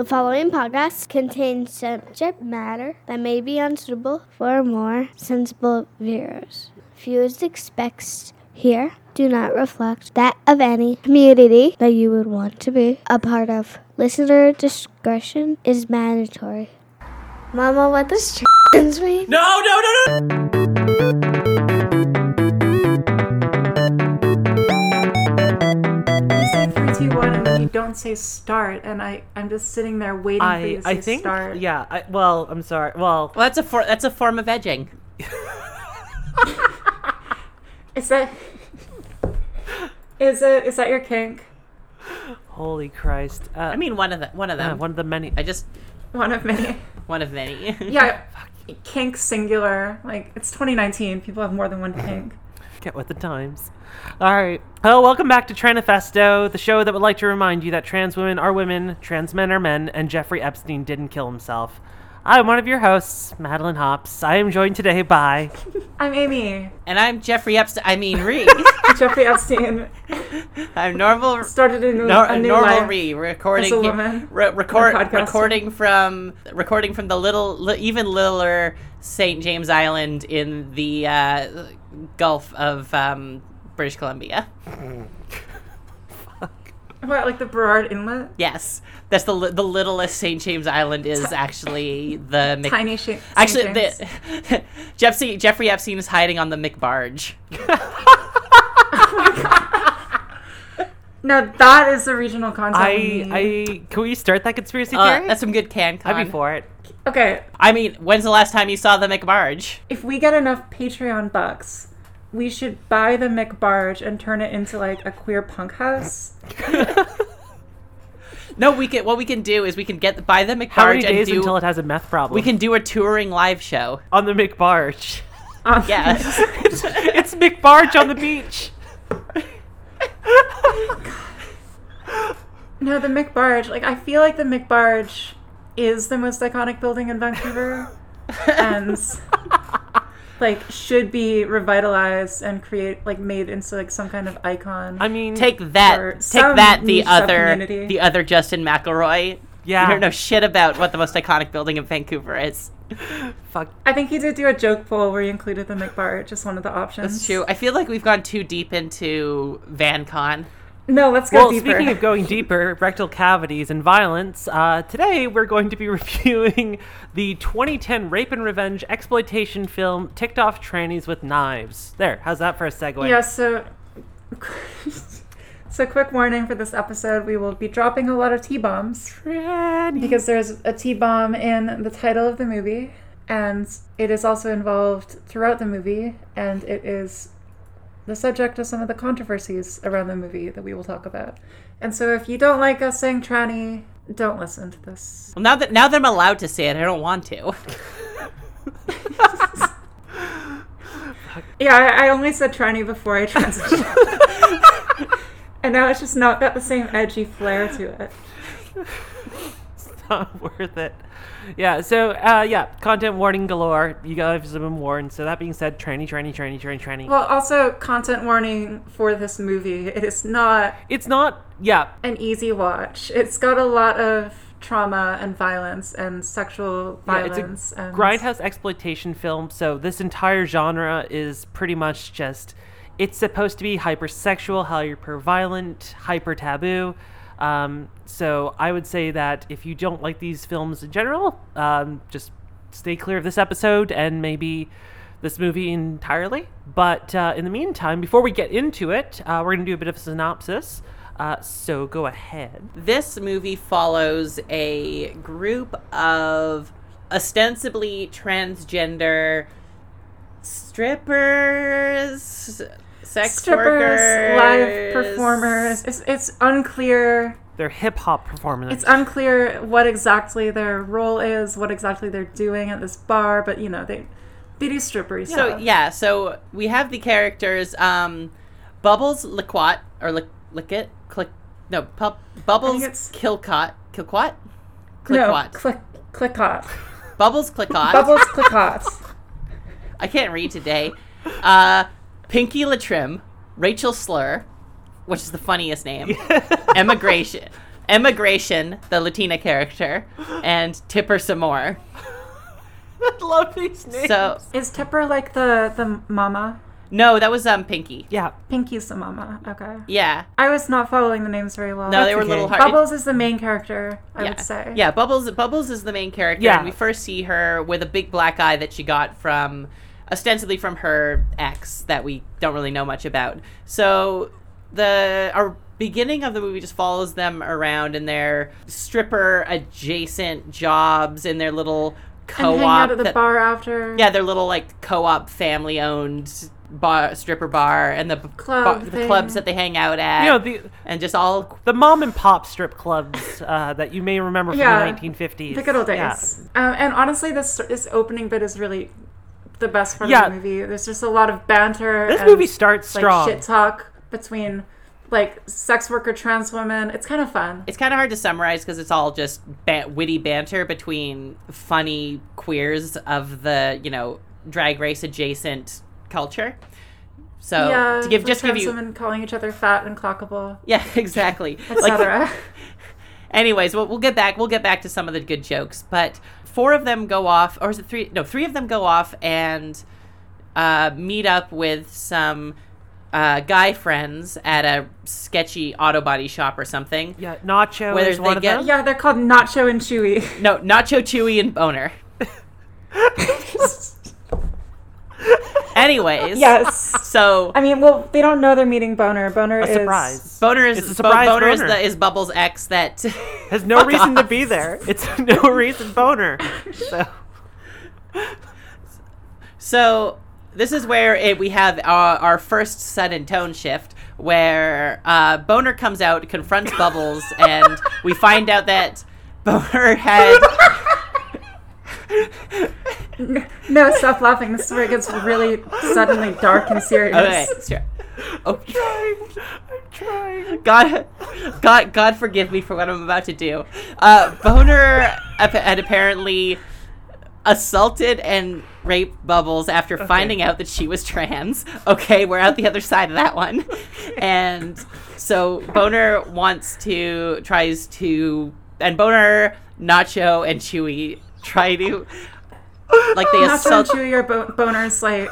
The following podcast contains subject matter that may be unsuitable for more sensible viewers. Views expressed here do not reflect that of any community that you would want to be a part of. Listener discretion is mandatory. Mama, what does trans mean? No, no, no, no. And you don't say start, and I, I'm just sitting there waiting for you to I say think start. yeah. I, well, I'm sorry. Well, Well, that's a for, that's a form of edging. Is that is it is that your kink? holy Christ. Uh, I mean, one of the one of uh, them. one of the many. I just One of many. one of many. yeah, kink singular. Like it's 2019. People have more than one kink. Get with the times. All right. Hello, welcome back to Tranifesto, the show that would like to remind you that trans women are women, trans men are men, and Jeffrey Epstein didn't kill himself. I'm one of your hosts, Madeline Hops. I am joined today by. I'm Amy. and I'm Jeffrey Epstein. I mean, Rhi. Jeffrey Epstein I'm normal. started a new, Nor- a new normal life. Rhi recording as a woman re- record and podcasting. recording from recording from the little li- even littler St James Island in the uh, Gulf of um, British Columbia. What, like the Burrard Inlet? Yes, that's the li- the littlest St James Island is actually the Mc- Tiny shape. Actually, the, Jeffrey, Jeffrey Epstein is hiding on the McBarge. no, that is the regional content. I. we need. I. Can we start that conspiracy Uh, theory? that's some good can. I'd be for it. okay, I mean, when's the last time you saw the McBarge? if we get enough Patreon bucks, we should buy the McBarge and turn it into like a queer punk house. No, we can. What we can do is we can get buy the How many McBarge and days do. until it has a meth problem? we can do a touring live show. on the McBarge. Um, Yes. it's, it's McBarge on the beach. No, the McBarge. Like I feel like the McBarge is the most iconic building in Vancouver, and like should be revitalized and create like made into like some kind of icon. I mean, Take that. Take that. The other. The other Justin McElroy. yeah. You don't know shit about what the most iconic building in Vancouver is. Fuck. I think he did do a joke poll where he included the McBarge just one of the options. That's true. I feel like we've gone too deep into VanCon. No, let's go Well, deeper. speaking of going deeper, rectal cavities and violence, uh, today we're going to be reviewing the 2010 rape and revenge exploitation film "Ticked Off Trannies with Knives." There, how's that for a segue? Yeah, so so quick warning for this episode, we will be dropping a lot of T bombs because there's a T bomb in the title of the movie and it is also involved throughout the movie and it is the subject of some of the controversies around the movie that we will talk about. And so if you don't like us saying tranny, don't listen to this. Well, now that now that I'm allowed to say it, I don't want to. Yeah, I, I only said tranny before I transitioned. and now it's just not got the same edgy flair to it. It's not worth it. Yeah, so uh, yeah, content warning galore. You guys have been warned. So that being said, tranny, tranny, tranny, tranny, tranny. Well, also content warning for this movie. It is not it's not. Yeah, an easy watch. It's got a lot of trauma and violence and sexual violence. Yeah, it's a and grindhouse exploitation film. So this entire genre is pretty much just it's supposed to be hypersexual, hyper violent, hyper taboo. Um, so I would say that if you don't like these films in general, um, just stay clear of this episode and maybe this movie entirely. But uh, in the meantime, before we get into it, uh, we're gonna do a bit of a synopsis. Uh, so go ahead. this movie follows a group of ostensibly transgender strippers, sex strippers, workers, live performers. It's, it's unclear. They're hip hop performers. It's unclear what exactly their role is, what exactly they're doing at this bar. But you know, they they do strippery So yeah, so we have the characters um, Bubbles Liquat or Lick Lickit click no Pub, Bubbles it's- Kilcott Kilquat no, Clickwat click click hot. Bubbles Clicot Bubbles click hot. I can't read today. Uh, Pinky Latrim, Rachel Slur, which is the funniest name. Emma Grayshun. Emigration, the Latina character, and Tipper some more. I love these names. So Is Tipper like the the mama? no, that was um Pinky. yeah, Pinky's the mama. Okay. Yeah. I was not following the names very well. No, they were a okay. little hard. Bubbles is the main character, I yeah. would say. Yeah, Bubbles Bubbles is the main character Yeah. and we first see her with a big black eye that she got from ostensibly from her ex that we don't really know much about. So the our beginning of the movie just follows them around in their stripper adjacent jobs in their little And hang co-op out at the that- bar after. yeah, their little like co-op family owned bar stripper bar and the Club bar- the clubs that they hang out at you know the and just all the mom and pop strip clubs uh, that you may remember from Yeah. the 1950s. The good old days. Yeah. Um, and honestly, this this opening bit is really the best part Yeah. of the movie. There's just a lot of banter. This and, movie starts like strong. shit talk between like sex worker trans women. It's kind of fun. It's kind of hard to summarize because it's all just ba- witty banter between funny queers of the you know drag race adjacent culture. So yeah, to give with just give you women calling each other fat and clockable, yeah exactly like etc. anyways we'll, we'll get back we'll get back to some of the good jokes but four of them go off or is it three no three of them go off and uh, meet up with some uh, guy friends at a sketchy auto body shop or something Yeah, Nacho Whether is one of get- them. yeah, they're called Nacho and Chewy. no nacho chewy and boner anyways yes. so I mean, well, they don't know they're meeting Boner. Boner A is surprise. Boner is It's a Bo- surprise Boner, is the is Bubbles' ex that Has no Fuck reason to be there. It's no reason boner. So So this is where it, we have our, our first sudden tone shift, where uh, Boner comes out, confronts Bubbles, and we find out that Boner had. No. Stop laughing. This is where it gets really suddenly dark and serious. Okay, sure. Oh, I'm trying. I'm trying. God, God, God, forgive me for what I'm about to do. Uh, Boner had apparently assaulted and raped Bubbles after finding out that she was trans. Okay, we're out the other side of that one. And so Boner wants to, tries to, and Boner, Nacho, and Chewy try to, like, they and assault. Chewy are bo- Boner's like,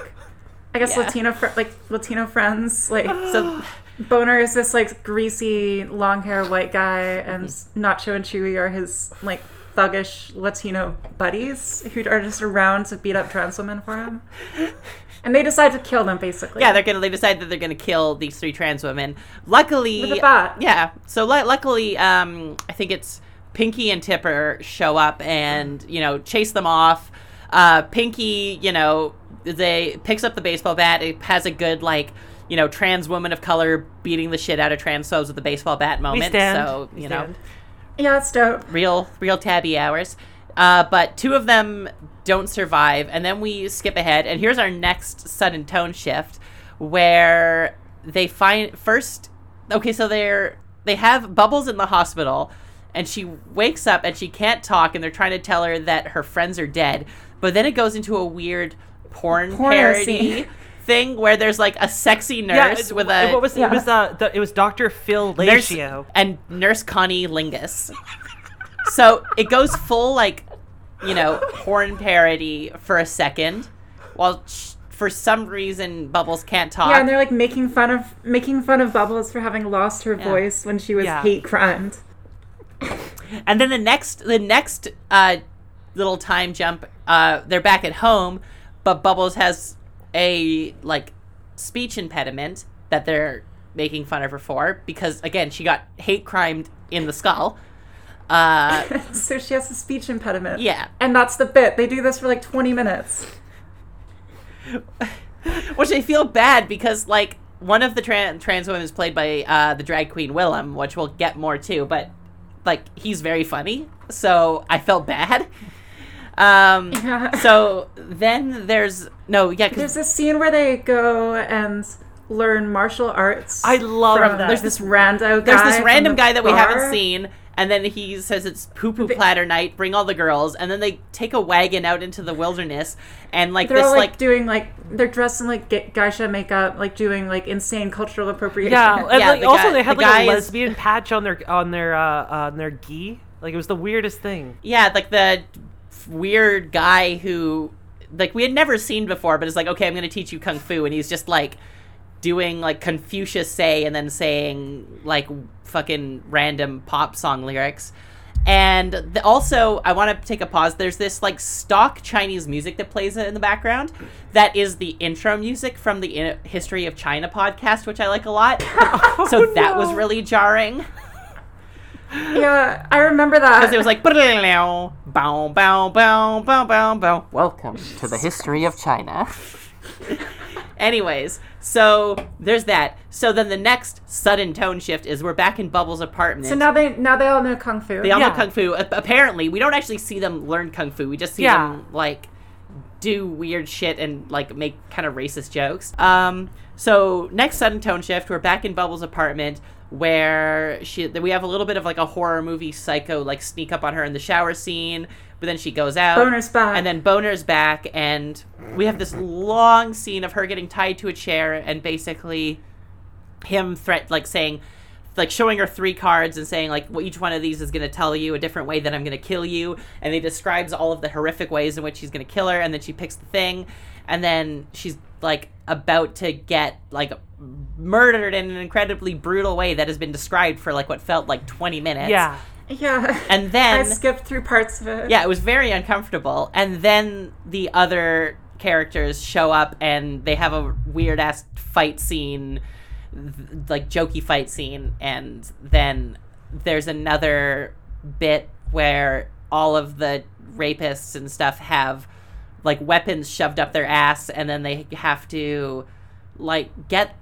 I guess Yeah. Latino fr- like Latino friends. Like So, Boner is this like greasy long hair white guy, and Mm-hmm. Nacho and Chewy are his like thuggish Latino buddies who are just around to beat up trans women for him. And they decide to kill them basically. yeah, they're gonna. They decide that they're gonna kill these three trans women. Luckily, With a. Yeah. So lu- luckily, um, I think it's Pinky and Tipper show up and you know chase them off. Uh, Pinky, you know, they picks up the baseball bat. It has a good like. You know, trans woman of color beating the shit out of trans folks with the baseball bat We moment. stand. So We you know, stand. yeah, it's dope. real real tabby hours. Uh, but two of them don't survive, and then we skip ahead, and here's our next sudden tone shift, where they find first. Okay, so they're they have Bubbles in the hospital, and she wakes up and she can't talk, and they're trying to tell her that her friends are dead. But then it goes into a weird porn Porno parody thing where there's like a sexy nurse it- with a what was it? Yeah. It was uh, the, it was Dr. Phil nurse Latio. and nurse Connie Lingus. so it goes full like, you know, porn parody for a second, while sh- for some reason Bubbles can't talk. Yeah, and they're like making fun of making fun of Bubbles for having lost her Yeah. voice when she was Yeah. hate crimed. And then the next the next uh, little time jump, uh, they're back at home, but Bubbles has a like speech impediment that they're making fun of her for because again she got hate crimed in the skull. Uh, so she has a speech impediment. yeah, And that's the bit. They do this for like 20 minutes. which I feel bad because like one of the tran- trans women is played by uh, the drag queen Willam, which we'll get more to, but like he's very funny, so I felt bad. Um, Yeah. so then there's no yeah There's this scene where they go and learn martial arts. I love that. There's this rando guy. there's this random guy that we haven't seen, And then he says it's poo poo platter night. Bring all the girls, and then they take a wagon out into the wilderness, and like They're this all like, like doing like they're dressed in like ge- geisha makeup, like doing like insane cultural appropriation. Yeah, and Yeah, like, the also guy- they had the like guy a is- lesbian patch on their on their uh, on their gi. Like it was the weirdest thing. yeah, like the weird guy who like we had never seen before, but it's like, okay, I'm gonna teach you kung fu, and he's just like doing like Confucius say and then saying like fucking random pop song lyrics. And the, also, I want to take a pause. There's this like stock Chinese music that plays in the background. That is the intro music from the In- History of China podcast, which I like a lot. Oh, so that was really jarring yeah, I remember that. because it was like bow bow bow bow bow bow. Welcome to the history of China. Anyways, so there's that. So then the next sudden tone shift is we're back in Bubbles' apartment. so now they now they all know kung fu. they all Yeah. know kung fu. A- Apparently, we don't actually see them learn kung fu. We just see Yeah. them like do weird shit and like make kind of racist jokes. Um, so next sudden tone shift, we're back in Bubbles' apartment where she we have a little bit of like a horror movie psycho like sneak up on her in the shower scene, but then she goes out. Boner's back. And then Boner's back and we have this long scene of her getting tied to a chair and basically him threat like saying like showing her three cards and saying like well, each one of these is going to tell you a different way that I'm going to kill you and he describes all of the horrific ways in which he's going to kill her and then she picks the thing and then she's like about to get like murdered in an incredibly brutal way that has been described for like what felt like 20 minutes Yeah. Yeah. and then I skipped through parts of it. yeah, it was very uncomfortable. And then the other characters show up and they have a weird ass fight scene, th- like jokey fight scene. And then there's another bit where all of the rapists and stuff have like weapons shoved up their ass and then they have to like get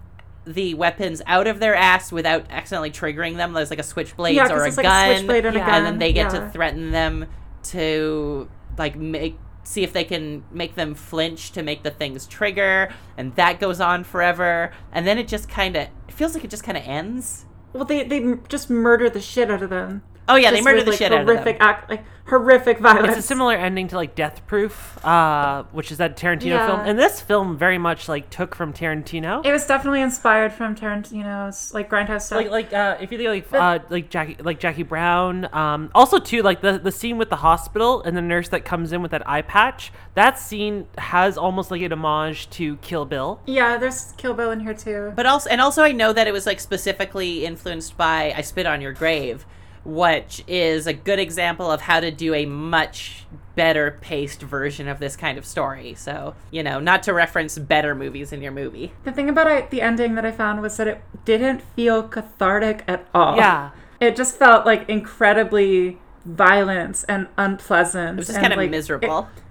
the weapons out of their ass without accidentally triggering them. There's like a switchblade Yeah, or a like a gun, switchblade and a gun. and then they get yeah. to threaten them to like make see if they can make them flinch to make the things trigger and that goes on forever and then it just kind of feels like it just kind of ends Well, they they just murder the shit out of them. Oh yeah they Just murder with, the like, shit out of horrific them act, like horrific violence. It's a similar ending to like Death Proof, uh, which is that Tarantino Yeah. film. And this film very much like took from Tarantino. It was definitely inspired from Tarantino's like grindhouse stuff. like like uh, if you think like uh, like Jackie like Jackie Brown, um, also too like the the scene with the hospital and the nurse that comes in with that eye patch. That scene has almost like an homage to Kill Bill. yeah, there's Kill Bill in here too. but also and also i know that it was like specifically influenced by i spit on your grave which is a good example of how to do a much better paced version of this kind of story so you know not to reference better movies in your movie The thing about it, the ending that I found was that it didn't feel cathartic at all. Yeah. It just felt like incredibly violent and unpleasant. it was just and, kind of like, miserable it-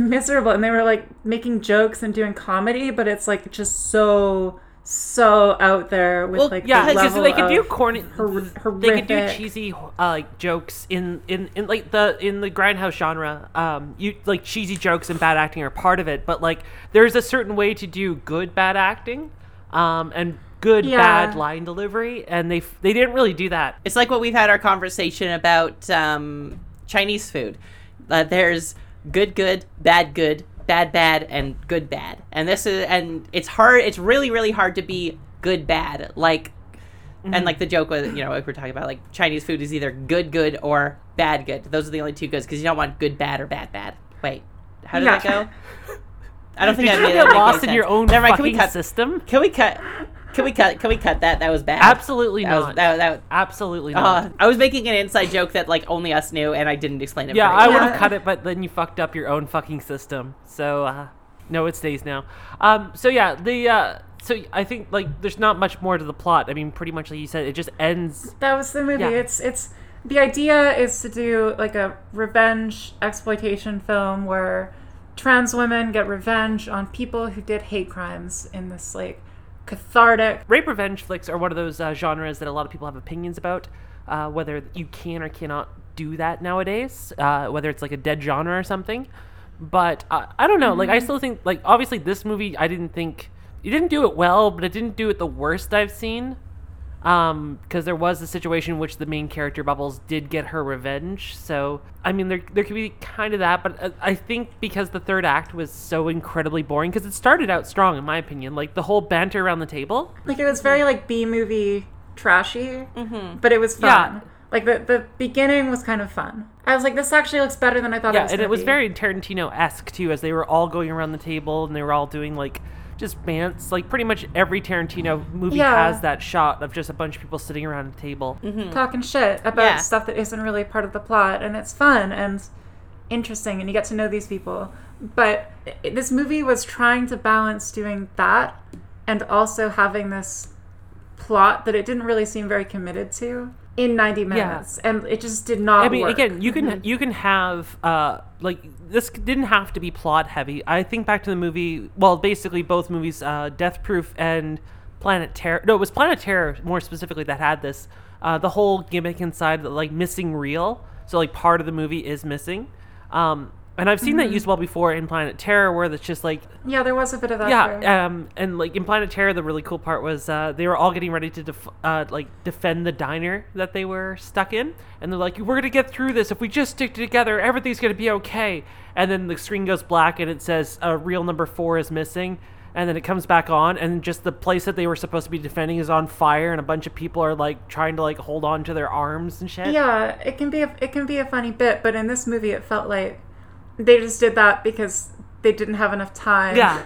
miserable. And they were like making jokes and doing comedy, but it's like just so, so out there with Well, like Yeah, the because level they could do corny. hor- they could do horrific- cheesy uh, like jokes in, in in like the in the grindhouse genre. Um, you like cheesy jokes and bad acting are part of it, but like there's a certain way to do good bad acting, um, and good Yeah. bad line delivery, and they they didn't really do that. It's like what we've had our conversation about um, Chinese food. Uh, there's good, good, bad, good, bad, bad, and good, bad. And this is, and it's hard. It's really, really hard to be good, bad. Like, and mm-hmm. like the joke was, you know, like we're talking about, like Chinese food is either good, good, or bad, good. Those are the only two goods because you don't want good, bad, or bad, bad. Wait, how did Yeah. that go? I don't think Did I you made get lost in your own Never mind. Can fucking we cut? system? Can we cut? Can we cut? Can we cut that? That was bad. Absolutely That was not. that. that Absolutely uh, not. I was making an inside joke that like only us knew, and I didn't explain it. yeah, I well. would have cut it, but then you fucked up your own fucking system. So uh, no, it stays now. Um, so yeah, the uh, so I think like there's not much more to the plot. I mean, pretty much like you said, it just ends. That was the movie. Yeah. It's it's the idea is to do like a revenge exploitation film where trans women get revenge on people who did hate crimes in this like cathartic Rape revenge flicks are one of those uh, genres that a lot of people have opinions about, uh, whether you can or cannot do that nowadays. Uh, whether it's like a dead genre or something. But uh, I don't know. Like I still think like obviously this movie I didn't think it didn't do it well, but it didn't do it the worst I've seen. Um, because there was a situation in which the main character Bubbles did get her revenge. So I mean, there there could be kind of that, but uh, I think because the third act was so incredibly boring, because it started out strong in my opinion, like the whole banter around the table. Like it was very like B movie trashy, but it was fun. Yeah. Like the the beginning was kind of fun. I was like, this actually looks better than I thought. it Yeah, was and gonna it was be. very Tarantino esque too, as they were all going around the table and they were all doing like just bants. Like pretty much every Tarantino movie Yeah. has that shot of just a bunch of people sitting around a table. Mm-hmm. talking shit about Yeah. stuff that isn't really part of the plot, and it's fun and interesting, and you get to know these people. But this movie was trying to balance doing that and also having this plot that it didn't really seem very committed to in 90 minutes, and it just did not. I mean, work. again, you Mm-hmm. can you can have uh like this didn't have to be plot heavy. I think back to the movie. Well, basically both movies, uh, Death Proof and Planet Terror. No, it was Planet Terror more specifically that had this. Uh, the whole gimmick inside, the, like missing reel. So like part of the movie is missing. Um, and I've seen that Mm-hmm. used well before in Planet Terror, where it's just like yeah, there was a bit of that. yeah, there. um, and like in Planet Terror, the really cool part was uh, they were all getting ready to def- uh, like defend the diner that they were stuck in, and they're like, "We're gonna get through this if we just stick together. Everything's gonna be okay." And then the screen goes black, and it says uh, "Real number four is missing." And then it comes back on, and just the place that they were supposed to be defending is on fire, and a bunch of people are like trying to like hold on to their arms and shit. Yeah, it can be a, it can be a funny bit, but in this movie, it felt like they just did that because they didn't have enough time. Yeah.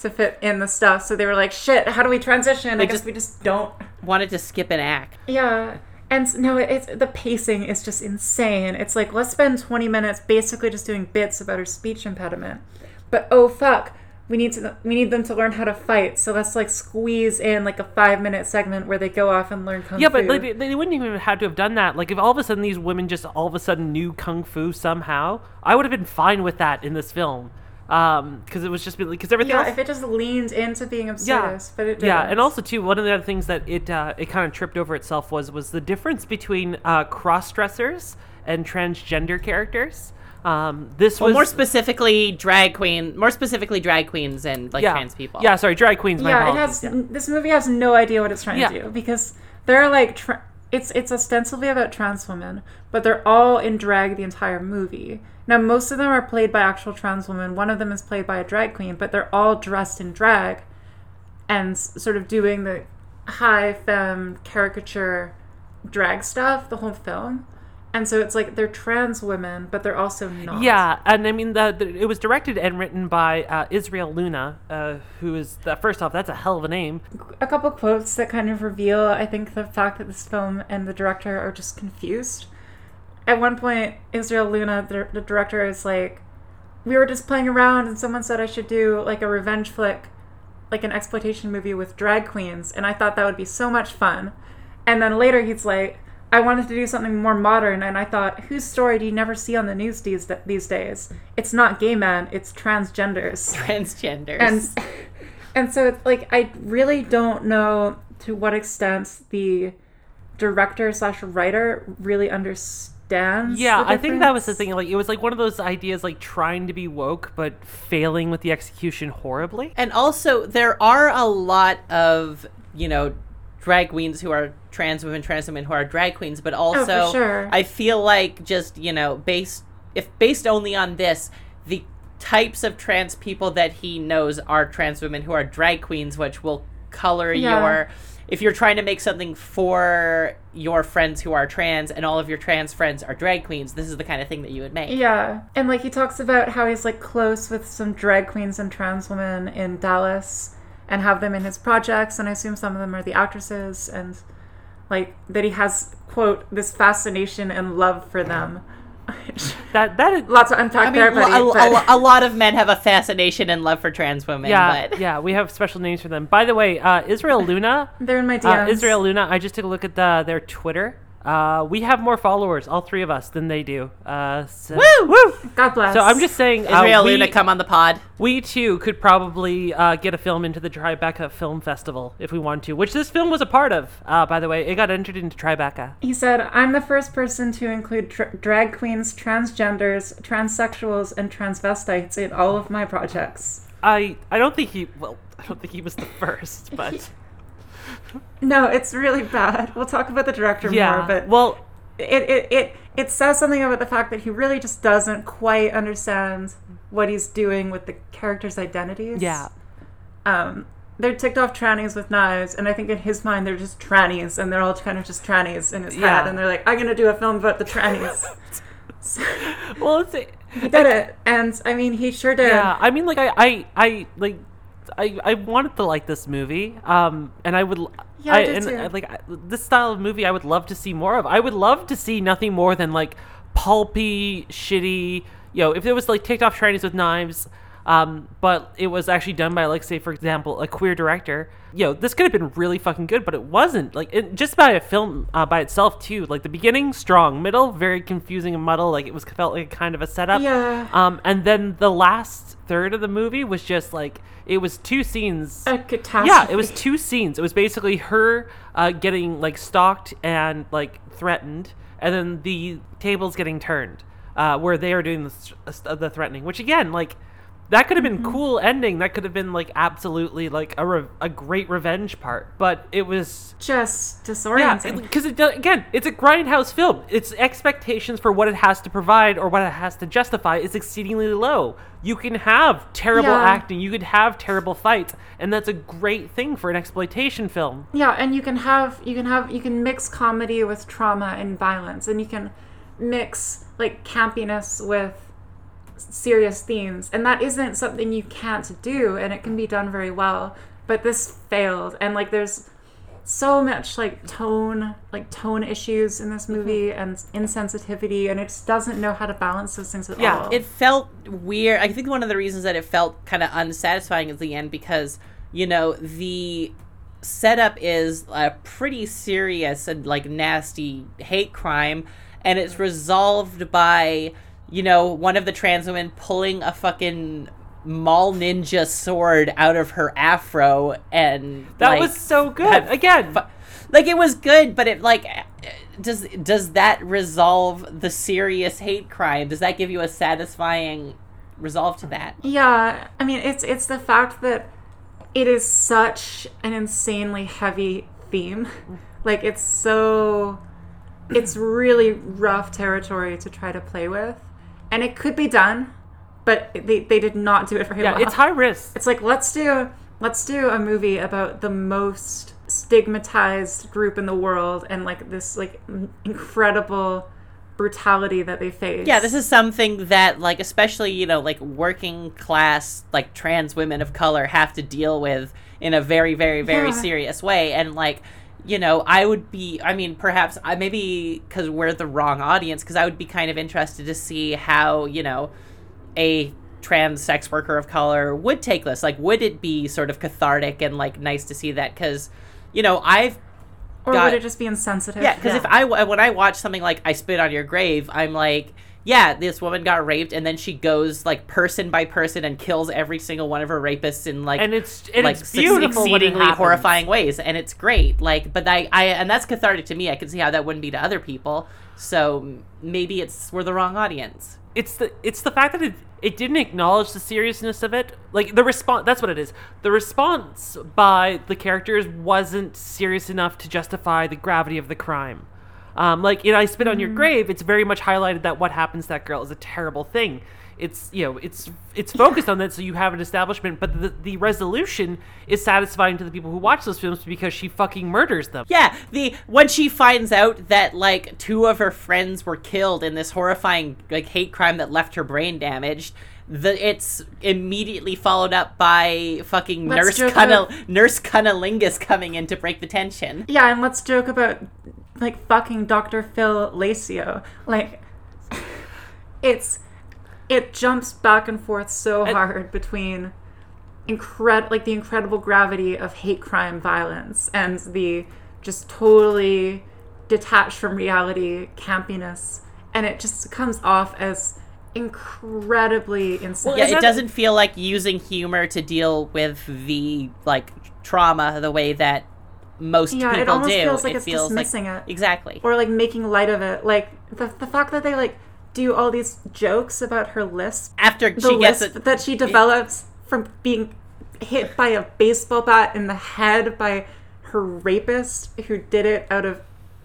To fit in the stuff, so they were like, "Shit, how do we transition?" I guess just- we just don't. Wanted to skip an act. Yeah, and no, it's the pacing is just insane. It's like let's spend twenty minutes basically just doing bits about her speech impediment, but oh fuck, we need to we need them to learn how to fight. So let's like squeeze in like a five minute segment where they go off and learn kung Yeah, fu. Yeah, but like, they, they wouldn't even have to have done that. Like, if all of a sudden these women just all of a sudden knew kung fu somehow, I would have been fine with that in this film. Um, because it was just because everything yeah, else. if it just leaned into being absurdist, yeah, but it didn't. and also too, one of the other things that it uh, it kind of tripped over itself was was the difference between uh, cross dressers and transgender characters. Um, this Well, was more specifically, drag queen. More specifically, drag queens and like yeah, trans people. Yeah, sorry, drag queens. My yeah, it has. yeah. This movie has no idea what it's trying Yeah. to do because they're like, tra- it's it's ostensibly about trans women, but they're all in drag the entire movie. Now, most of them are played by actual trans women. One of them is played by a drag queen, but they're all dressed in drag, and s- sort of doing the high femme caricature drag stuff the whole film. And so it's like they're trans women, but they're also not. Yeah, and I mean, the, the it was directed and written by uh, Israel Luna, uh, who is the, first off, that's a hell of a name. a couple quotes that kind of reveal, I think, the fact that this film and the director are just confused. At one point, Israel Luna, the, the director, is like, "We were just playing around, and someone said I should do like a revenge flick, like an exploitation movie with drag queens, and I thought that would be so much fun." And then later, he's like, "I wanted to do something more modern, and I thought, whose story do you never see on the news these these days? It's not gay men, it's transgenders." transgenders. and and so it's like I really don't know to what extent the director slash writer really understands. Yeah, the I think that was the thing. Like, it was like one of those ideas, like trying to be woke but failing with the execution horribly. And also, there are a lot of, you know, drag queens who are trans women, trans women who are drag queens, but oh, also, sure. I feel like just, you know, based, if based only on this, the types of trans people that he knows are trans women who are drag queens, which will color Yeah. your. If you're trying to make something for your friends who are trans and all of your trans friends are drag queens, this is the kind of thing that you would make. Yeah, and like he talks about how he's like close with some drag queens and trans women in Dallas, and have them in his projects, and I assume some of them are the actresses, and like that he has quote this fascination and love for them. That that is, Lots to unpack I mean, there, a, buddy. a- but- a lot of men have a fascination and love for trans women, yeah, but yeah. We have special names for them. By the way, uh, Israel Luna, They're in my uh, DMs. Israel Luna. I just took a look at the, their Twitter. Uh, we have more followers, all three of us, than they do. Uh, so, Woo! woo! God bless. So I'm just saying, uh, Israel we, Luna, come on the pod. we too could probably uh, get a film into the Tribeca Film Festival if we want to, which this film was a part of. Uh, by the way, it got entered into Tribeca. He said, I'm the first person to include dra- drag queens, transgenders, transsexuals, and transvestites in all of my projects. I I don't think he well I don't think he was the first, but No, it's really bad. We'll talk about the director Yeah. more, but well, it, it, it, it says something about the fact that he really just doesn't quite understand what he's doing with the characters' identities. yeah. Um, they're ticked off trannies with knives, and I think in his mind they're just trannies, and they're all kind of just trannies in his Yeah. head, and they're like, I'm gonna do a film about the trannies. So, Well, it's he did it, and I mean, he sure did. yeah. I mean, like I, I, I like. I, I wanted to like this movie, um, and I would, Yeah, I did and too. uh, like I- this style of movie, I would love to see more of. I would love to see nothing more than like pulpy, shitty. You know, if it was like ticked off trannies with knives, um, but it was actually done by like, say, for example, a queer director. You know, this could have been really fucking good, but it wasn't. Like, it, just by a film uh, by itself too. Like the beginning, strong. Middle, very confusing and muddle. Like it was felt like a kind of a setup. Yeah. Um, and then the last third of the movie was just like it was two scenes. A catastrophe. Yeah, it was two scenes. It was basically her uh, getting like stalked and like threatened, and then the tables getting turned, uh, where they are doing the, uh, the threatening. Which again, like that could have been Mm-hmm. cool ending. That could have been like absolutely like a re- a great revenge part. But it was just yeah, disorienting. because it, does again, it's a grindhouse film. Its expectations for what it has to provide or what it has to justify is exceedingly low. You can have terrible Yeah. acting, you could have terrible fights, and that's a great thing for an exploitation film. Yeah, and you can have you can have you can mix comedy with trauma and violence, and you can mix like campiness with serious themes, and that isn't something you can't do, and it can be done very well. But this failed, and like there's so much like tone like tone issues in this mm-hmm. movie and insensitivity, and it just doesn't know how to balance those things at Yeah, all. it felt weird. I think one of the reasons that it felt kind of unsatisfying at the end because you know the setup is a pretty serious and like nasty hate crime, and it's mm-hmm. resolved by you know one of the trans women pulling a fucking mall ninja sword out of her afro and That like, was so good. had Again, fu- like it was good, but it like does does that resolve the serious hate crime? Does that give you a satisfying resolve to that? Yeah, I mean it's it's the fact that it is such an insanely heavy theme. Mm. Like it's so it's really rough territory to try to play with. And it could be done, but they, they did not do it very yeah, well. it's high risk. It's like let's do let's do a movie about the most stigmatized group in the world and like this like incredible brutality that they face. Yeah, this is something that like especially, you know, like working class like trans women of color have to deal with in a very very very Yeah. serious way and like you know, I would be I mean, perhaps I maybe cuz we're the wrong audience cuz I would be kind of interested to see how, you know, a trans sex worker of color would take this. Like would it be sort of cathartic and like nice to see that cuz you know, I've or got- would it just be insensitive? yeah, because if I when I watch something like I Spit on Your Grave, I'm like, yeah, this woman got raped, and then she goes like person by person and kills every single one of her rapists in like And it's and like it's beautiful exceedingly horrifying ways, and it's great. Like, but I, I and that's cathartic to me. I can see how that wouldn't be to other people. So maybe it's we're the wrong audience. it's the it's the fact that it it didn't acknowledge the seriousness of it. Like the response that's what it is. The response by the characters wasn't serious enough to justify the gravity of the crime. Um, like know, I Spit on Your Grave, it's very much highlighted that what happens to that girl is a terrible thing. It's you know it's it's focused on that so you have an establishment, but the the resolution is satisfying to the people who watch those films because she fucking murders them. Yeah, the when she finds out that like two of her friends were killed in this horrifying like hate crime that left her brain damaged, the it's immediately followed up by fucking Let's nurse joke Cunna, about- nurse cunnilingus coming in to break the tension. Yeah, and let's joke about like fucking Dr. Phil Lacio. Like it's it jumps back and forth so And- hard between incred like the incredible gravity of hate crime violence and the just totally detached from reality campiness and it just comes off as incredibly insane. Yeah, is it doesn't feel like using humor to deal with the like trauma the way that most Yeah, it people almost do. feels like it it's feels dismissing like it. exactly. or like making light of it. Like the the fact that they like do all these jokes about her lisp, After the she gets lisp it, that she develops from being hit by a baseball bat in the head by her rapist who did it out of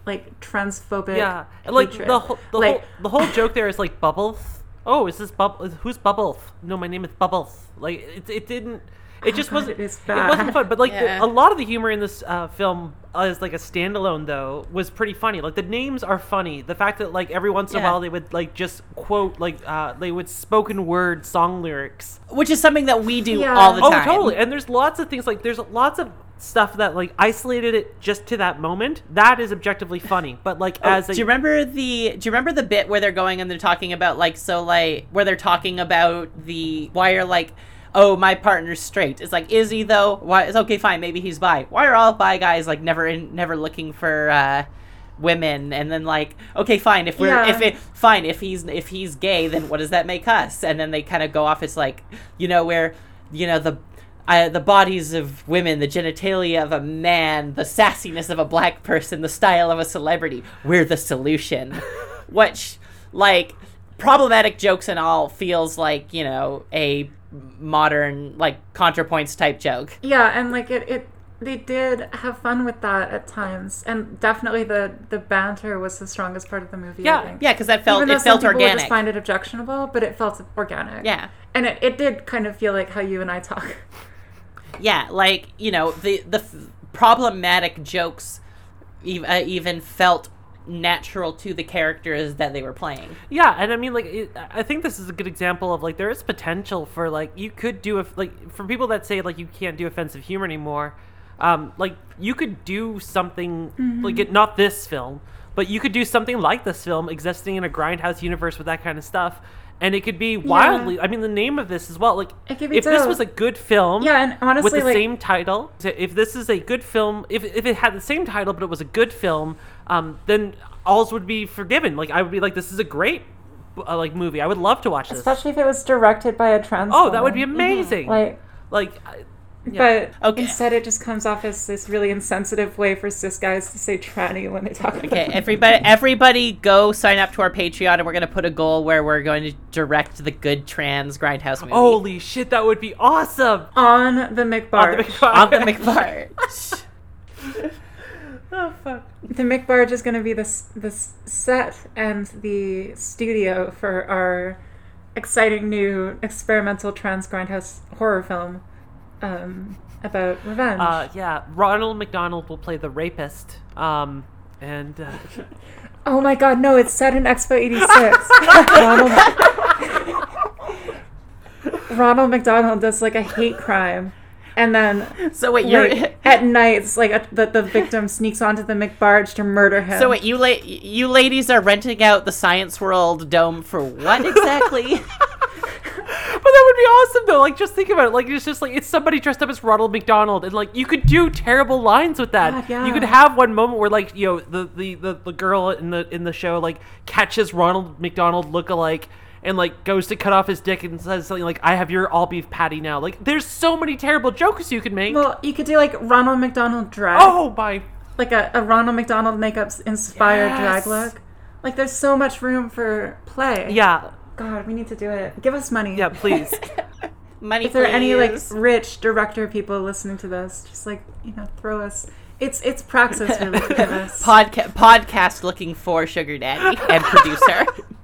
like transphobic Yeah, like hatred. the whole the Like- whole the whole joke there is like Bubbles. Oh, is this Bubble? Who's Bubbles? No, my name is Bubbles. Like it, it didn't. It just God, wasn't. it is It wasn't fun. But like the- Yeah. a lot of the humor in this uh, film as like a standalone though was pretty funny. Like the names are funny. The fact that like every once in a while they would like just quote like uh, they would spoken word song lyrics. Which is something that we do Yeah. all the time. Oh, totally. And there's lots of things like there's lots of stuff that like isolated it just to that moment. That is objectively funny. But like as a, Oh, do you remember the do you remember the bit where they're going and they're talking about like so like where they're talking about the why are like oh my partner's straight it's like is he though why it's okay fine maybe he's bi why are all bi guys like never in never looking for uh women and then like okay fine if we're Yeah. if it fine if he's if he's gay then what does that make us and then they kind of go off it's like you know where you know the uh, the bodies of women, the genitalia of a man, the sassiness of a black person, the style of a celebrity. We're the solution. Which, like, problematic jokes and all feels like, you know, a modern, like, ContraPoints type joke. Yeah, and like it, it they did have fun with that at times, and definitely the the banter was the strongest part of the movie. Yeah, I think. Yeah, because that felt, Even it felt some people would organic. just find it objectionable, but it felt organic. Yeah. and it, it did kind of feel like how you and I talk. yeah, like, you know, the, the f- problematic jokes ev- uh, even felt natural to the characters that they were playing. Yeah, and I mean, like, it, I think this is a good example of like there is potential for like you could do a like for people that say like you can't do offensive humor anymore. Um, like you could do something like it, not this film, but you could do something like this film existing in a grindhouse universe with that kind of stuff, and it could be wildly. I mean, the name of this as well. Like, It could be if this was a good film, Yeah, and honestly, with the like- same title. If this is a good film, if, if it had the same title but it was a good film, um, then alls would be forgiven. Like I would be like, this is a great uh, like movie. I would love to watch this. Especially if it was directed by a trans. oh, that would be woman. amazing. Like, like, I- yeah. but Okay. instead it just comes off as this really insensitive way for cis guys to say tranny when they talk. about Okay, women. everybody, everybody, go sign up to our Patreon, and we're gonna put a goal where we're going to direct the good trans grindhouse movie holy shit, that would be awesome. on the McBarge. On the McBarge. on the McBarge. oh fuck. The McBarge is going to be this this set and the studio for our exciting new experimental trans grindhouse horror film um, about revenge. Uh, yeah, Ronald McDonald will play the rapist. Um, and uh, oh my god, no! It's set in Expo '86. Ronald, Ronald McDonald does like a hate crime, and then so wait, you're like, at night, it's like a, the the victim sneaks onto the McBarge to murder him. so wait, you la- you ladies are renting out the Science World dome for what exactly? But that would be awesome though. Like just think about it. Like it's just like it's somebody dressed up as Ronald McDonald, and like you could do terrible lines with that. God, yeah. You could have one moment where like you know the, the the the girl in the in the show like catches Ronald McDonald lookalike and like goes to cut off his dick and says something like I have your all beef patty now. Like there's so many terrible jokes you could make. well, you could do like Ronald McDonald drag. oh my like a, a Ronald McDonald makeup inspired Yes. drag look. Like there's so much room for play. yeah God, we need to do it. Give us money. yeah please. Money, If there are any like rich director people listening to this, just like you know, throw us. It's it's Praxis really to. Podca- podcast looking for sugar daddy and producer.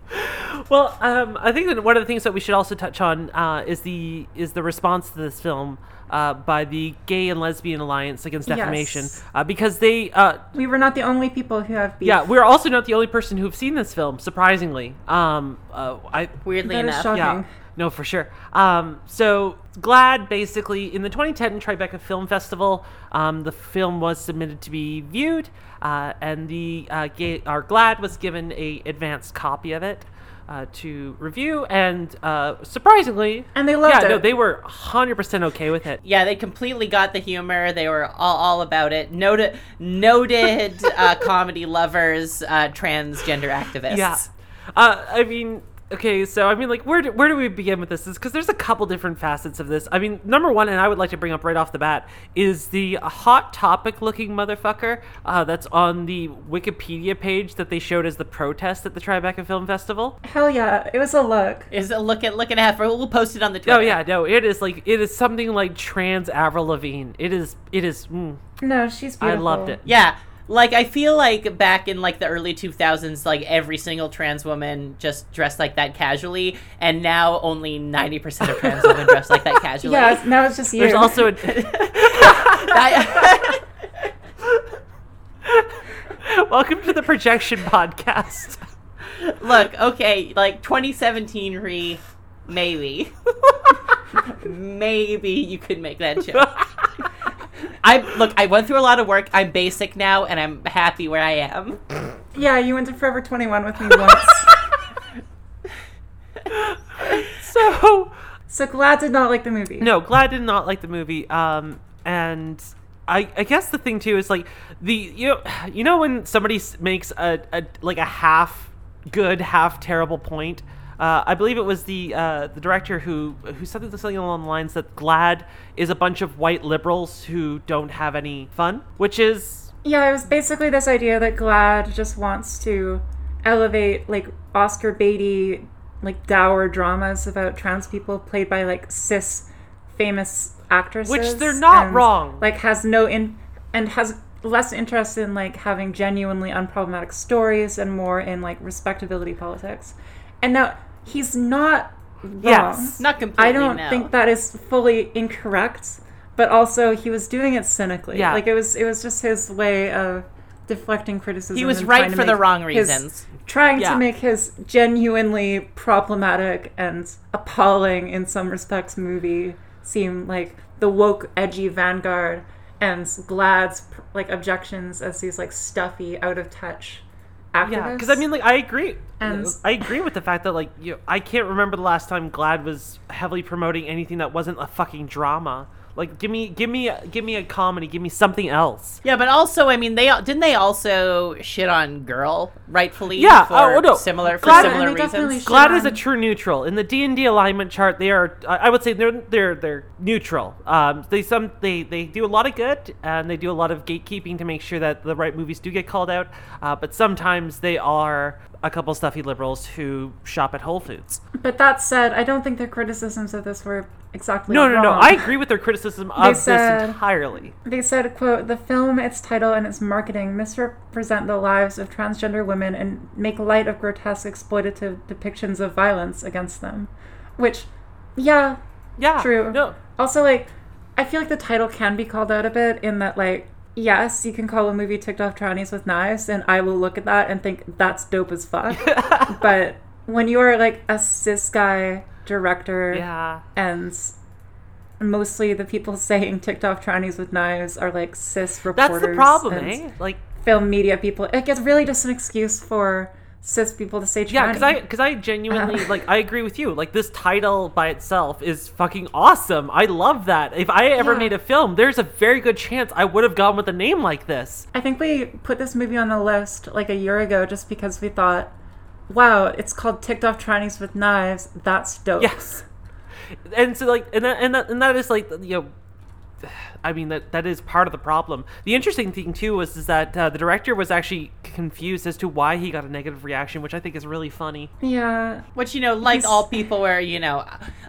Well, um, I think that one of the things that we should also touch on uh, is the is the response to this film uh, by the Gay and Lesbian Alliance Against Defamation, Yes. uh, because they, uh, we were not the only people who have beef. yeah, we're also not the only person who've seen this film. Surprisingly, um, uh, I Weirdly That is enough, shocking. yeah, no, for sure. Um, so GLAAD basically in the 2010 Tribeca Film Festival, um, the film was submitted to be viewed, uh, and the uh, gay, our GLAAD was given a advanced copy of it. Uh, to review and uh, surprisingly, And they loved it yeah, no, they were 100% okay with it. yeah, they completely got the humor. They were all, all about it. Noted, noted uh, comedy lovers, uh, transgender activists. Yeah. Uh, I mean, Okay, so I mean, like, where do, where do we begin with this? Is because there's a couple different facets of this. I mean, number one, and I would like to bring up right off the bat, is the hot topic looking motherfucker uh, that's on the Wikipedia page that they showed as the protest at the Tribeca Film Festival. Hell yeah, it was a look. Is it look at look at half? We'll post it on the Twitter. Oh yeah, no, it is like it is something like trans Avril Lavigne. It is it is. Mm, No, she's beautiful. I loved it. Yeah. Like I feel like back in like the early 2000s like every single trans woman just dressed like that casually and now only 90% of trans women dress like that casually. Yeah, now it's just you. There's also a, I- welcome to the projection podcast. Look, okay, like 2017 re maybe. maybe you could make that joke. I look, I went through a lot of work. I'm basic now and I'm happy where I am. yeah, you went to Forever 21 with me once. So so GLAAD did not like the movie. no, GLAAD did not like the movie. Um, and I I guess the thing too is like the you know you know when somebody makes a, a like a half good half terrible point. Uh, I believe it was the uh, the director who who said something along the lines that GLAAD is a bunch of white liberals who don't have any fun, which is Yeah, it was basically this idea that GLAAD just wants to elevate like Oscar baity, like dour dramas about trans people played by like cis famous actresses. Which they're not and, wrong. Like has no in and has less interest in like having genuinely unproblematic stories and more in like respectability politics. And now he's not wrong. Yes. Not completely I don't no. think that is fully incorrect, but also he was doing it cynically. Yeah. Like it was it was just his way of deflecting criticism. He was right for the make wrong his- reasons. trying Yeah. to make his genuinely problematic and appalling in some respects movie seem like the woke edgy vanguard and GLAAD's like objections as these like stuffy out of touch Yeah, because I mean, like, I agree. And- I agree with the fact that, like, you, I can't remember the last time GLAAD was heavily promoting anything that wasn't a fucking drama. Like, give me, give me, give me a comedy. Give me something else. Yeah, but also, I mean, they didn't they also shit on Girl rightfully? Yeah, for oh, no. similar for GLAAD- similar and they definitely reasons. shit GLAAD is a true neutral in the D and D alignment chart. They are, I I would say, they're they're they're neutral. Um, they some they they do a lot of good and they do a lot of gatekeeping to make sure that the right movies do get called out. Uh, but sometimes they are a couple stuffy liberals who shop at Whole Foods. But that said, I don't think their criticisms of this were exactly No, no, no. I agree with their criticism of this said- entirely. They said, quote, the film, its title, and its marketing misrepresent the lives of transgender women and make light of grotesque exploitative depictions of violence against them. Which, yeah, Yeah. True. No. also, like, I feel like the title can be called out a bit in that, like, yes, you can call a movie Ticked Off Trannies with Knives, and I will look at that and think that's dope as fuck. but when you are, like, a cis guy director Yeah. and mostly the people saying ticked off trannies with knives are like cis reporters. That's the problem, eh? Like, film media people It gets really just an excuse for cis people to say tranny. yeah, because I, because I genuinely Uh. like, I agree with you. Like, this title by itself is fucking awesome. I love that. If I ever Yeah. made a film, there's a very good chance I would have gone with a name like this. I think we put this movie on the list like a year ago just because we thought wow it's called ticked off trannies with knives that's dope Yes. And so, like, and that, and that, and that is like, you know. I mean that that is part of the problem. The interesting thing too was is that uh, the director was actually confused as to why he got a negative reaction, which I think is really funny. yeah Which, you know, like He's- all people where, you know,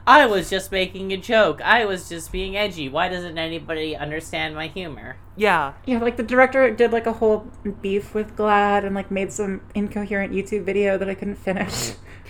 I was just making a joke. I was just being edgy. Why doesn't anybody understand my humor? Yeah, yeah like the director did like a whole beef with GLAAD and like made some incoherent youtube video that i couldn't finish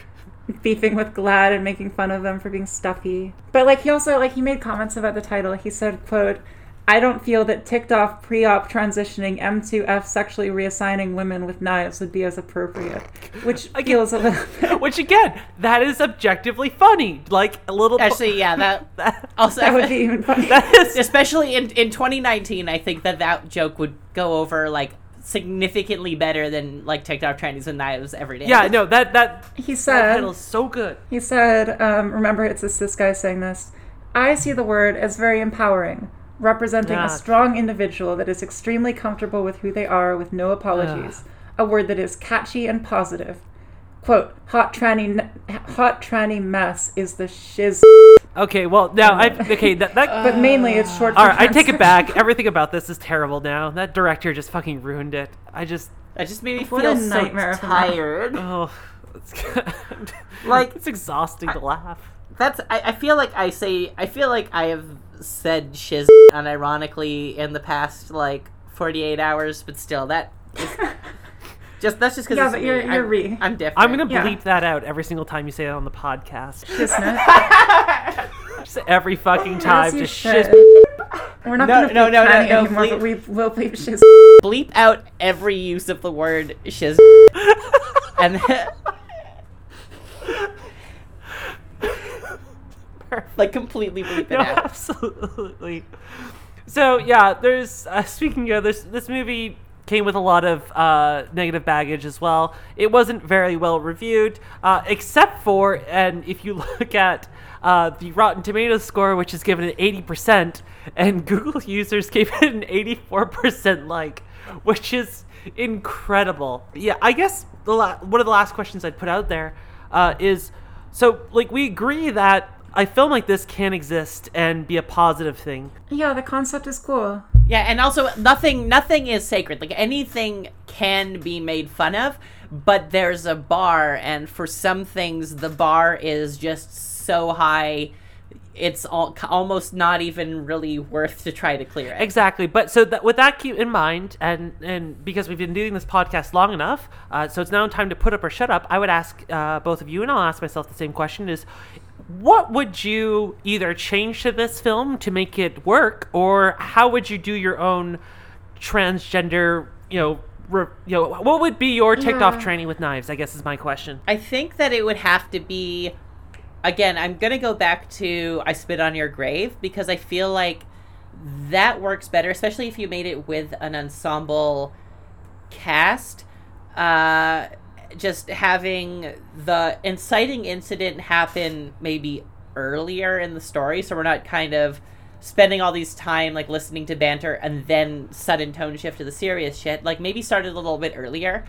beefing with GLAAD and making fun of them for being stuffy but like he also like he made comments about the title he said quote i don't feel that ticked off pre-op transitioning m2f sexually reassigning women with knives would be as appropriate which I get- feels a little bit which again, that is objectively funny. Like a little. Actually, yeah, that that, also that would be even funny that is especially in in 2019, I think that that joke would go over like significantly better than like Ticked Off trannies and knives every day. yeah. No, that that he said title is so good. He said, um, remember, it's this, this guy saying this. I see the word as very empowering, representing Ah. a strong individual that is extremely comfortable with who they are with no apologies. A word that is catchy and positive. quote hot tranny hot tranny mess is the shiz. Okay, well now I okay that that. But mainly it's short. All right, I take it back. Everything about this is terrible now. That director just fucking ruined it. I just That just made me What feel a so nightmare of tired. oh, it's Like- it's exhausting to laugh. That's I, I feel like I say I feel like I have said shiz unironically in the past like 48 hours, but still that is just that's just because Yeah, but you're- you're I'm, re. I'm different. I'm gonna Yeah. bleep that out every single time you say it on the podcast. Shiznit. Just every fucking time. As you Just should. shiz. We're not No, gonna no, bleep no, no, no, anymore, bleep- but we will bleep shiz. bleep out every use of the word shiz and like completely bleep it No, out. absolutely. So yeah, there's uh, speaking of this, this movie came with a lot of uh, negative baggage as well. It wasn't very well reviewed, uh, except for and if you look at uh, the Rotten Tomatoes score, which is given an 80%, and Google users gave it an 84% like, which is incredible. Yeah, I guess the la- one of the last questions I'd put out there uh, is so like we agree that a film like this can exist and be a positive thing. Yeah, the concept is cool. Yeah, and also nothing nothing is sacred. Like anything can be made fun of, but there's a bar and for some things the bar is just so high it's all, almost not even really worth to try to clear it. Exactly, but so that with that keep in mind, and and because we've been doing this podcast long enough, uh, so it's now time to put up or shut up. I would ask uh, both of you, and I'll ask myself the same question: Is what would you either change to this film to make it work, or how would you do your own transgender, you know, re, you know, what would be your ticked off Yeah. training with knives? I guess is my question. I think that it would have to be again, I'm going to go back to I spit on your grave because I feel like that works better especially if you made it with an ensemble cast. Uh just having the inciting incident happen maybe earlier in the story. So we're not kind of spending all these time like listening to banter and then sudden tone shift to the serious shit. Like maybe start it a little bit earlier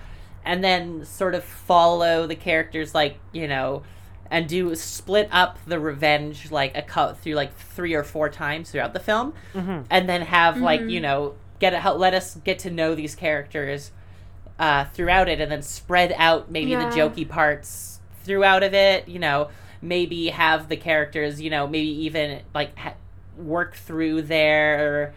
and then sort of follow the characters like you know and do split up the revenge like a cut through like three or four times throughout the film. Mm-hmm. And then have like mm-hmm. you know get it let us get to know these characters uh, throughout it and then spread out maybe Yeah. the jokey parts throughout of it you know maybe have the characters you know maybe even like ha- work through their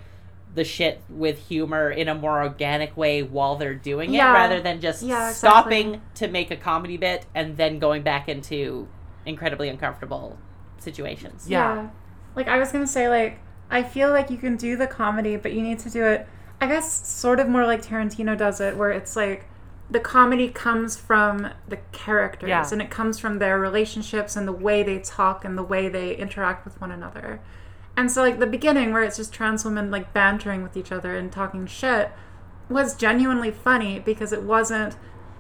the shit with humor in a more organic way while they're doing it rather than just Yeah, stopping exactly. to make a comedy bit and then going back into incredibly uncomfortable situations Yeah. Like I was gonna say, like I feel like you can do the comedy, but you need to do it. I guess sort of more like Tarantino does it, where it's like the comedy comes from the characters Yeah. and it comes from their relationships and the way they talk and the way they interact with one another. And so like the beginning where it's just trans women like bantering with each other and talking shit was genuinely funny because it wasn't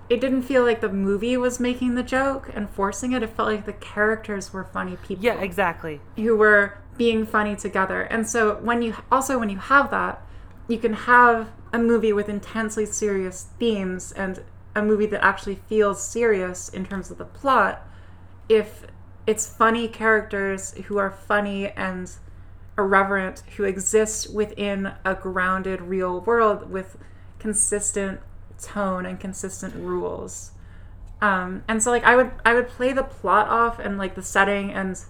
it didn't feel like the movie was making the joke and forcing it. It felt like the characters were funny people Yeah, exactly. who were being funny together. And so when you also when you have that, you can have a movie with intensely serious themes and a movie that actually feels serious in terms of the plot if it's funny characters who are funny and irreverent who exist within a grounded real world with consistent tone and consistent rules. Um, and so like i would i would play the plot off and like the setting and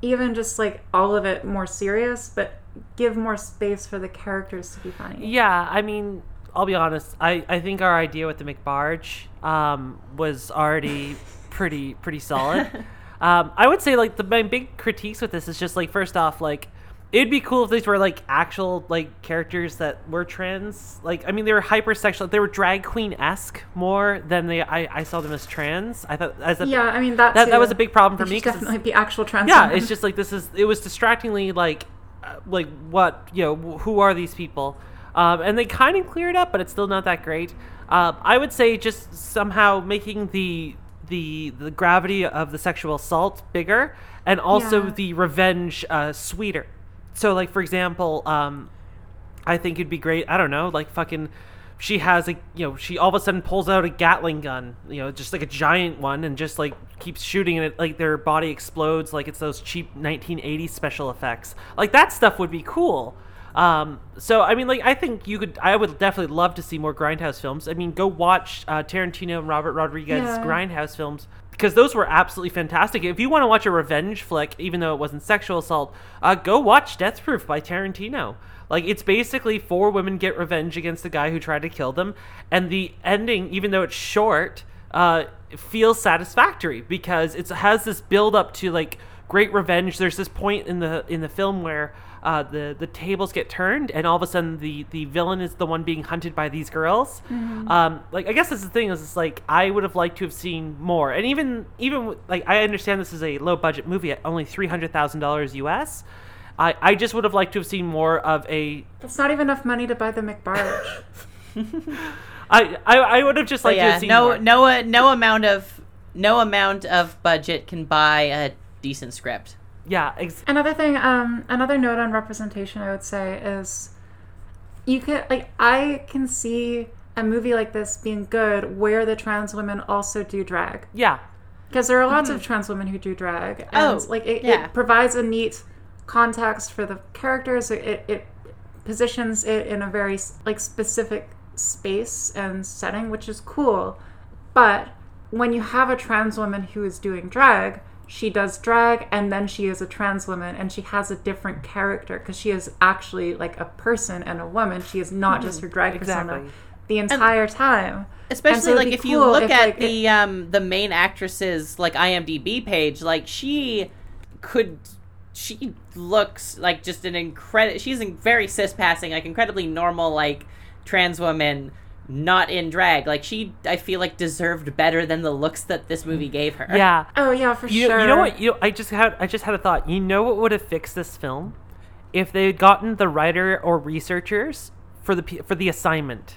even just like all of it more serious but give more space for the characters to be funny Yeah, I mean, I'll be honest. I, I think our idea with the McBarge um, was already pretty pretty solid. um, I would say like the my big critiques with this is just like first off like it'd be cool if these were like actual like characters that were trans. Like I mean they were hypersexual. They were drag queen esque more than they I, I saw them as trans. I thought as a yeah i mean that that, that was a big problem for me should 'cause it's- definitely be actual trans yeah women. it's just like this is it was distractingly like like what you know who are these people um, and they kind of cleared up but it's still not that great uh, i would say just somehow making the the the gravity of the sexual assault bigger and also Yeah. the revenge uh, sweeter so like for example um, I think it'd be great. I don't know, like fucking she has a you know she all of a sudden pulls out a gatling gun you know just like a giant one and just like keeps shooting and it like their body explodes like it's those cheap 1980s special effects. Like that stuff would be cool. Um, so i mean like i think you could i would definitely love to see more grindhouse films. I mean go watch uh, tarantino and robert rodriguez Yeah. grindhouse films because those were absolutely fantastic. If you want to watch a revenge flick even though it wasn't sexual assault uh, go watch death proof by tarantino like it's basically four women get revenge against the guy who tried to kill them, and the ending, even though it's short, uh, feels satisfactory because it has this build up to like great revenge. There's this point in the in the film where uh, the the tables get turned, and all of a sudden the the villain is the one being hunted by these girls. Um, like I guess that's the thing is it's like I would have liked to have seen more, and even even like I understand this is a low budget movie at only three hundred thousand dollars US. I, I just would have liked to have seen more of a That's not even enough money to buy the McBarge. I, I, I would have just But liked to yeah, have seen no, more. no, uh, no amount of no amount of budget can buy a decent script. Yeah, ex- Another thing, um, another note on representation, I would say, is you can like I can see a movie like this being good where the trans women also do drag yeah, because there are lots of trans women who do drag, and Oh, like it, yeah. it provides a neat context for the characters. It, it, it positions it in a very like specific space and setting, which is cool. But when you have a trans woman who is doing drag, she does drag and then she is a trans woman and she has a different character because she is actually like a person and a woman. She is not just her drag persona the entire time. Especially so like if you look if, at like, it- the um the main actress's like IMDb page, like she could she looks like just an incredible she's a very cis passing, like incredibly normal like trans woman not in drag. Like she I feel like deserved better than the looks that this movie gave her. yeah. Oh yeah, for You, sure. you know what? You know, I just had I just had a thought. You know what would have fixed this film if they had gotten the writer or researchers for the for the assignment.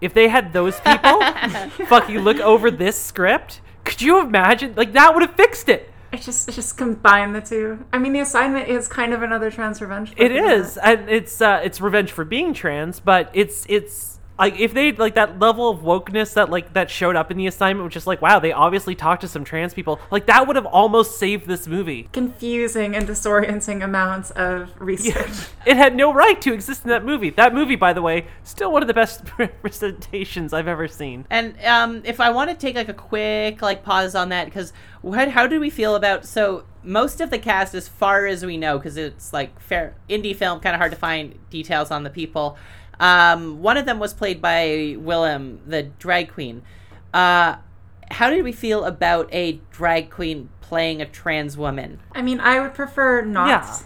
If they had those people fucking look over this script, could you imagine? Like that would have fixed it. It just it just combine the two. I mean, the assignment is kind of another trans revenge. It is, and it's uh, it's revenge for being trans, but it's it's like if they like that level of wokeness that like that showed up in the assignment, which is like wow, they obviously talked to some trans people. Like that would have almost saved this movie. Confusing and disorienting amounts of research. It had no right to exist in that movie. That movie, by the way, still one of the best representations I've ever seen. And um, if I want to take like a quick like pause on that, because what how do we feel about so most of the cast, as far as we know, because it's like fair indie film, kind of hard to find details on the people. Um, one of them was played by Willam, the drag queen. Uh, how did we feel about a drag queen playing a trans woman? I mean, I would prefer not. Yeah.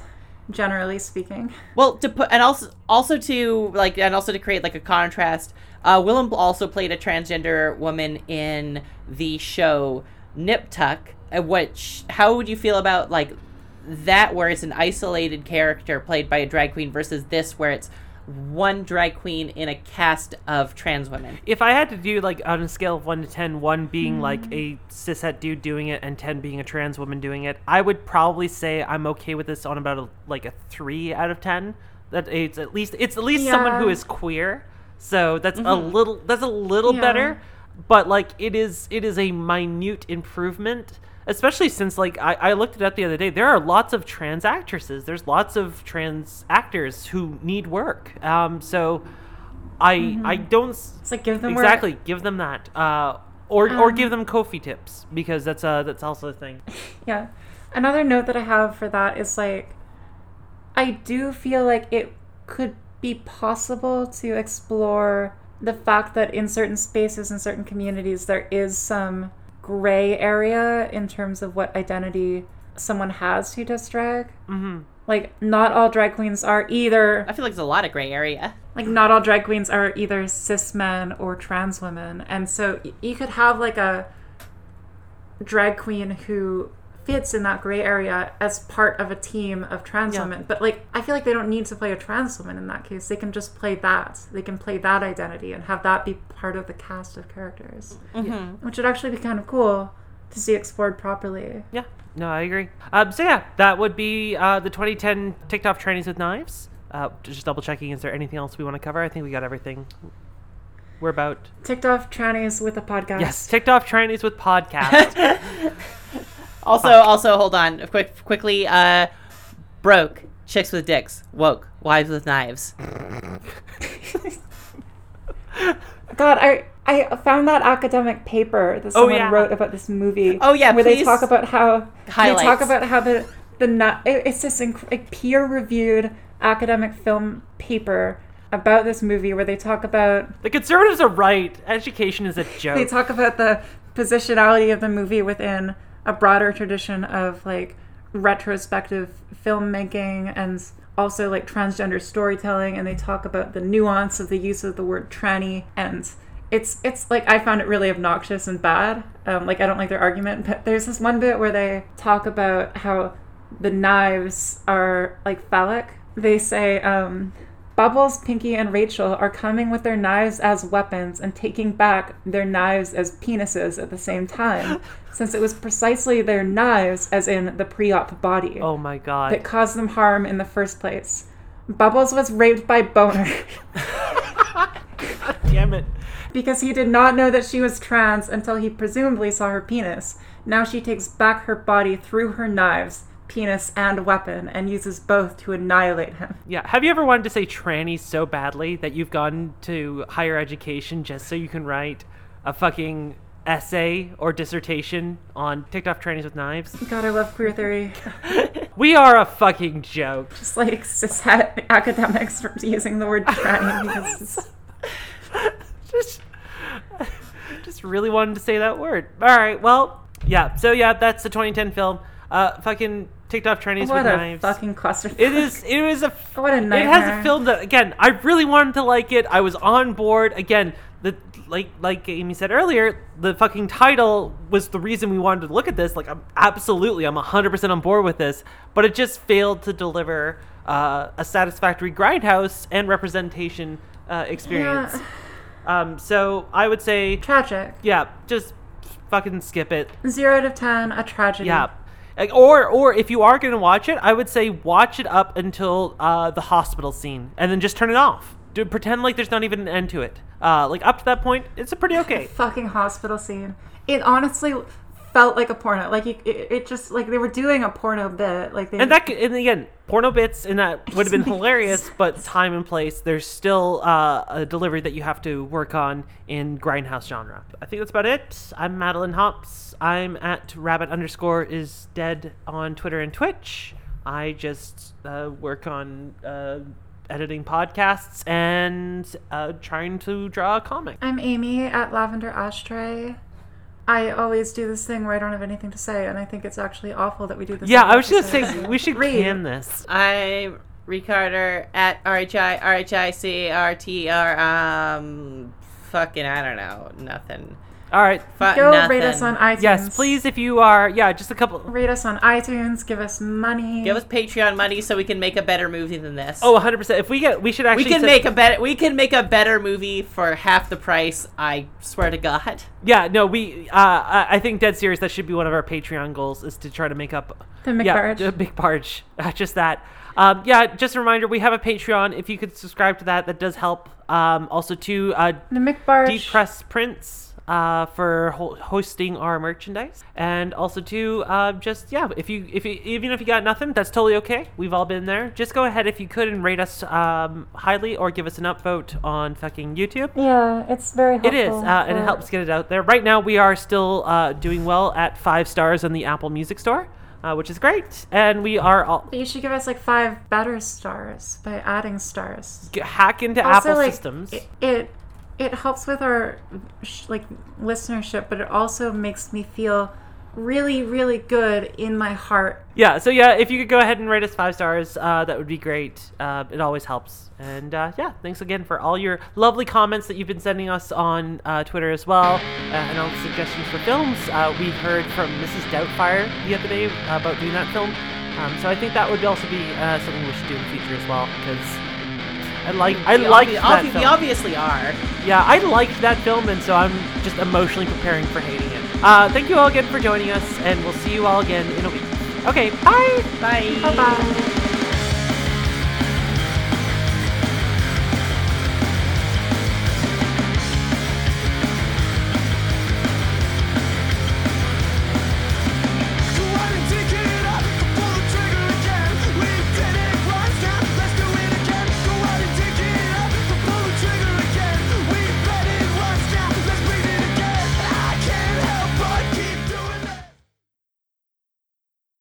Generally speaking, Well, to put and also also to like and also to create like a contrast, uh, Willam also played a transgender woman in the show Nip Tuck. uh, Which how would you feel about like that, where it's an isolated character played by a drag queen versus this, where it's one drag queen in a cast of trans women? If I had to do like on a scale of one to 10, one being like mm. a cishet dude doing it and ten being a trans woman doing it, I would probably say I'm okay with this on about a, like a three out of ten. That it's at least it's at least someone who is queer, so that's a mm-hmm. little that's a little Yeah. better. But like it is it is a minute improvement. Especially since, like, I, I looked it up the other day. There are lots of trans actresses. There's lots of trans actors who need work. Um, so, I I don't it's like give them work. exactly give them that uh or or Um, give them Ko-fi tips because that's uh that's also a thing Yeah. Another note that I have for that is like, I do feel like it could be possible to explore the fact that in certain spaces in certain communities there is some gray area in terms of what identity someone has who does drag. mm-hmm. Like, not all drag queens are either I feel like there's a lot of gray area. like not all drag queens are either cis men or trans women and so y- you could have like a drag queen who fits in that gray area as part of a team of trans Yeah. women. But like i feel like they don't need to play a trans woman in that case. They can just play that. They can play that identity and have that be part of the cast of characters. Mm-hmm. which would actually be kind of cool to see explored properly. Yeah. No i agree. Um so yeah that would be uh the 2010 ticked off trannies with knives. Uh just double checking is there anything else we want to cover? I think we got everything. We're about Ticked off trannies with a podcast. yes, ticked off trannies with podcast. Also, also, hold on, quick, quickly. Uh, broke chicks with dicks, woke wives with knives. God, I I found that academic paper that Oh, someone yeah. wrote about this movie. Oh, yeah, where they talk about how they talk about how the the nu- it's this inc- like peer reviewed academic film paper about this movie where they talk about the conservatives are right. Education is a joke. they talk about the positionality of the movie within a broader tradition of like retrospective filmmaking and also like transgender storytelling and they talk about the nuance of the use of the word tranny and it's it's like I found it really obnoxious and bad. Um, like I don't like their argument, but there's this one bit where they talk about how the knives are like phallic. They say um, Bubbles, Pinky, and Rachel are coming with their knives as weapons and taking back their knives as penises at the same time, since it was precisely their knives, as in the pre op body, oh my god. that caused them harm in the first place. Bubbles was raped by Boner Damn it. because he did not know that she was trans until he presumably saw her penis. Now she takes back her body through her knives, penis, and weapon, and uses both to annihilate him. Yeah. Have you ever wanted to say tranny so badly that you've gone to higher education just so you can write a fucking essay or dissertation on ticked off trannies with knives? God, I love queer theory. We are a fucking joke. Just like cishet academics from using the word tranny because it's just just really wanted to say that word. All right, well, yeah. So yeah, that's the 2010 film. Uh, fucking ticked off trannies what with a knives. fucking clusterfuck. It is. It was a. What a nightmare. It has a film that again. I really wanted to like it. I was on board. Again, the like like Amy said earlier, the fucking title was the reason we wanted to look at this. Like, I'm absolutely, I'm 100 percent on board with this. But it just failed to deliver uh, a satisfactory grindhouse and representation uh, experience. Um, so I would say, Tragic. yeah, just fucking skip it. Zero out of ten, a tragedy. Yeah. Like, or or if you are gonna watch it, I would say watch it up until uh, the hospital scene, and then just turn it off. Do pretend like there's not even an end to it. Uh, like up to that point, it's a pretty okay. Fucking hospital scene. It honestly felt like a porno. Like you, it, it just like they were doing a porno bit. Like they And that and again, porno bits and that would have been hilarious, but time and place, there's still uh, a delivery that you have to work on in grindhouse genre. I think that's about it. I'm Madeline Hops. I'm at rabbit underscore is dead on Twitter and Twitch. I just uh, work on uh, editing podcasts and uh, trying to draw a comic. I'm Amy at Lavender Ashtray. I always do this thing where I don't have anything to say, and I think it's actually awful that we do this. Yeah, I was just gonna say we should Read. can this. I'm Rhi Carter at RHI RHI CRTR. Um, fucking, I don't know, nothing. All right. Fuck Go nothing. rate us on iTunes. Yes, please. If you are, yeah, just a couple. Rate us on iTunes. Give us money. Give us Patreon money so we can make a better movie than this. Oh, 100 percent. If we get, we should actually. we can set- make a better. We can make a better movie for half the price. I swear to God. Yeah, no, we. Uh, I I think dead serious. That should be one of our Patreon goals is to try to make up. The Yeah, McBarge. the big barge. Uh, just that. Um, yeah, just a reminder. We have a Patreon. If you could subscribe to that, that does help. Um, also to uh, the McBarge. Deep Press Prints. Uh, for ho- hosting our merchandise, and also to uh, just yeah, if you if you even if you got nothing, that's totally okay. We've all been there. Just go ahead if you could and rate us um, highly or give us an upvote on fucking YouTube. Yeah, it's very It helpful. is, uh, and it helps get it out there. Right now, we are still uh, doing well at five stars on the Apple Music Store, uh, which is great. And we are all But you should give us like five better stars by adding stars. g- hack into Also, Apple like, systems. It, it it helps with our like listenership, but it also makes me feel really, really good in my heart. yeah, so yeah, if you could go ahead and rate us five stars, uh, that would be great. Uh, it always helps. And uh, yeah, thanks again for all your lovely comments that you've been sending us on uh, Twitter as well, uh, and all the suggestions for films. Uh, we heard from Mrs. Doubtfire the other day about doing that film. Um, so I think that would also be something we should do in the future as well, because I like I We like obvi- that obvi- film. we obviously are. Yeah, I liked that film, and so I'm just emotionally preparing for hating it. Uh, thank you all again for joining us, and we'll see you all again in a week. Okay, bye! Bye. Bye bye.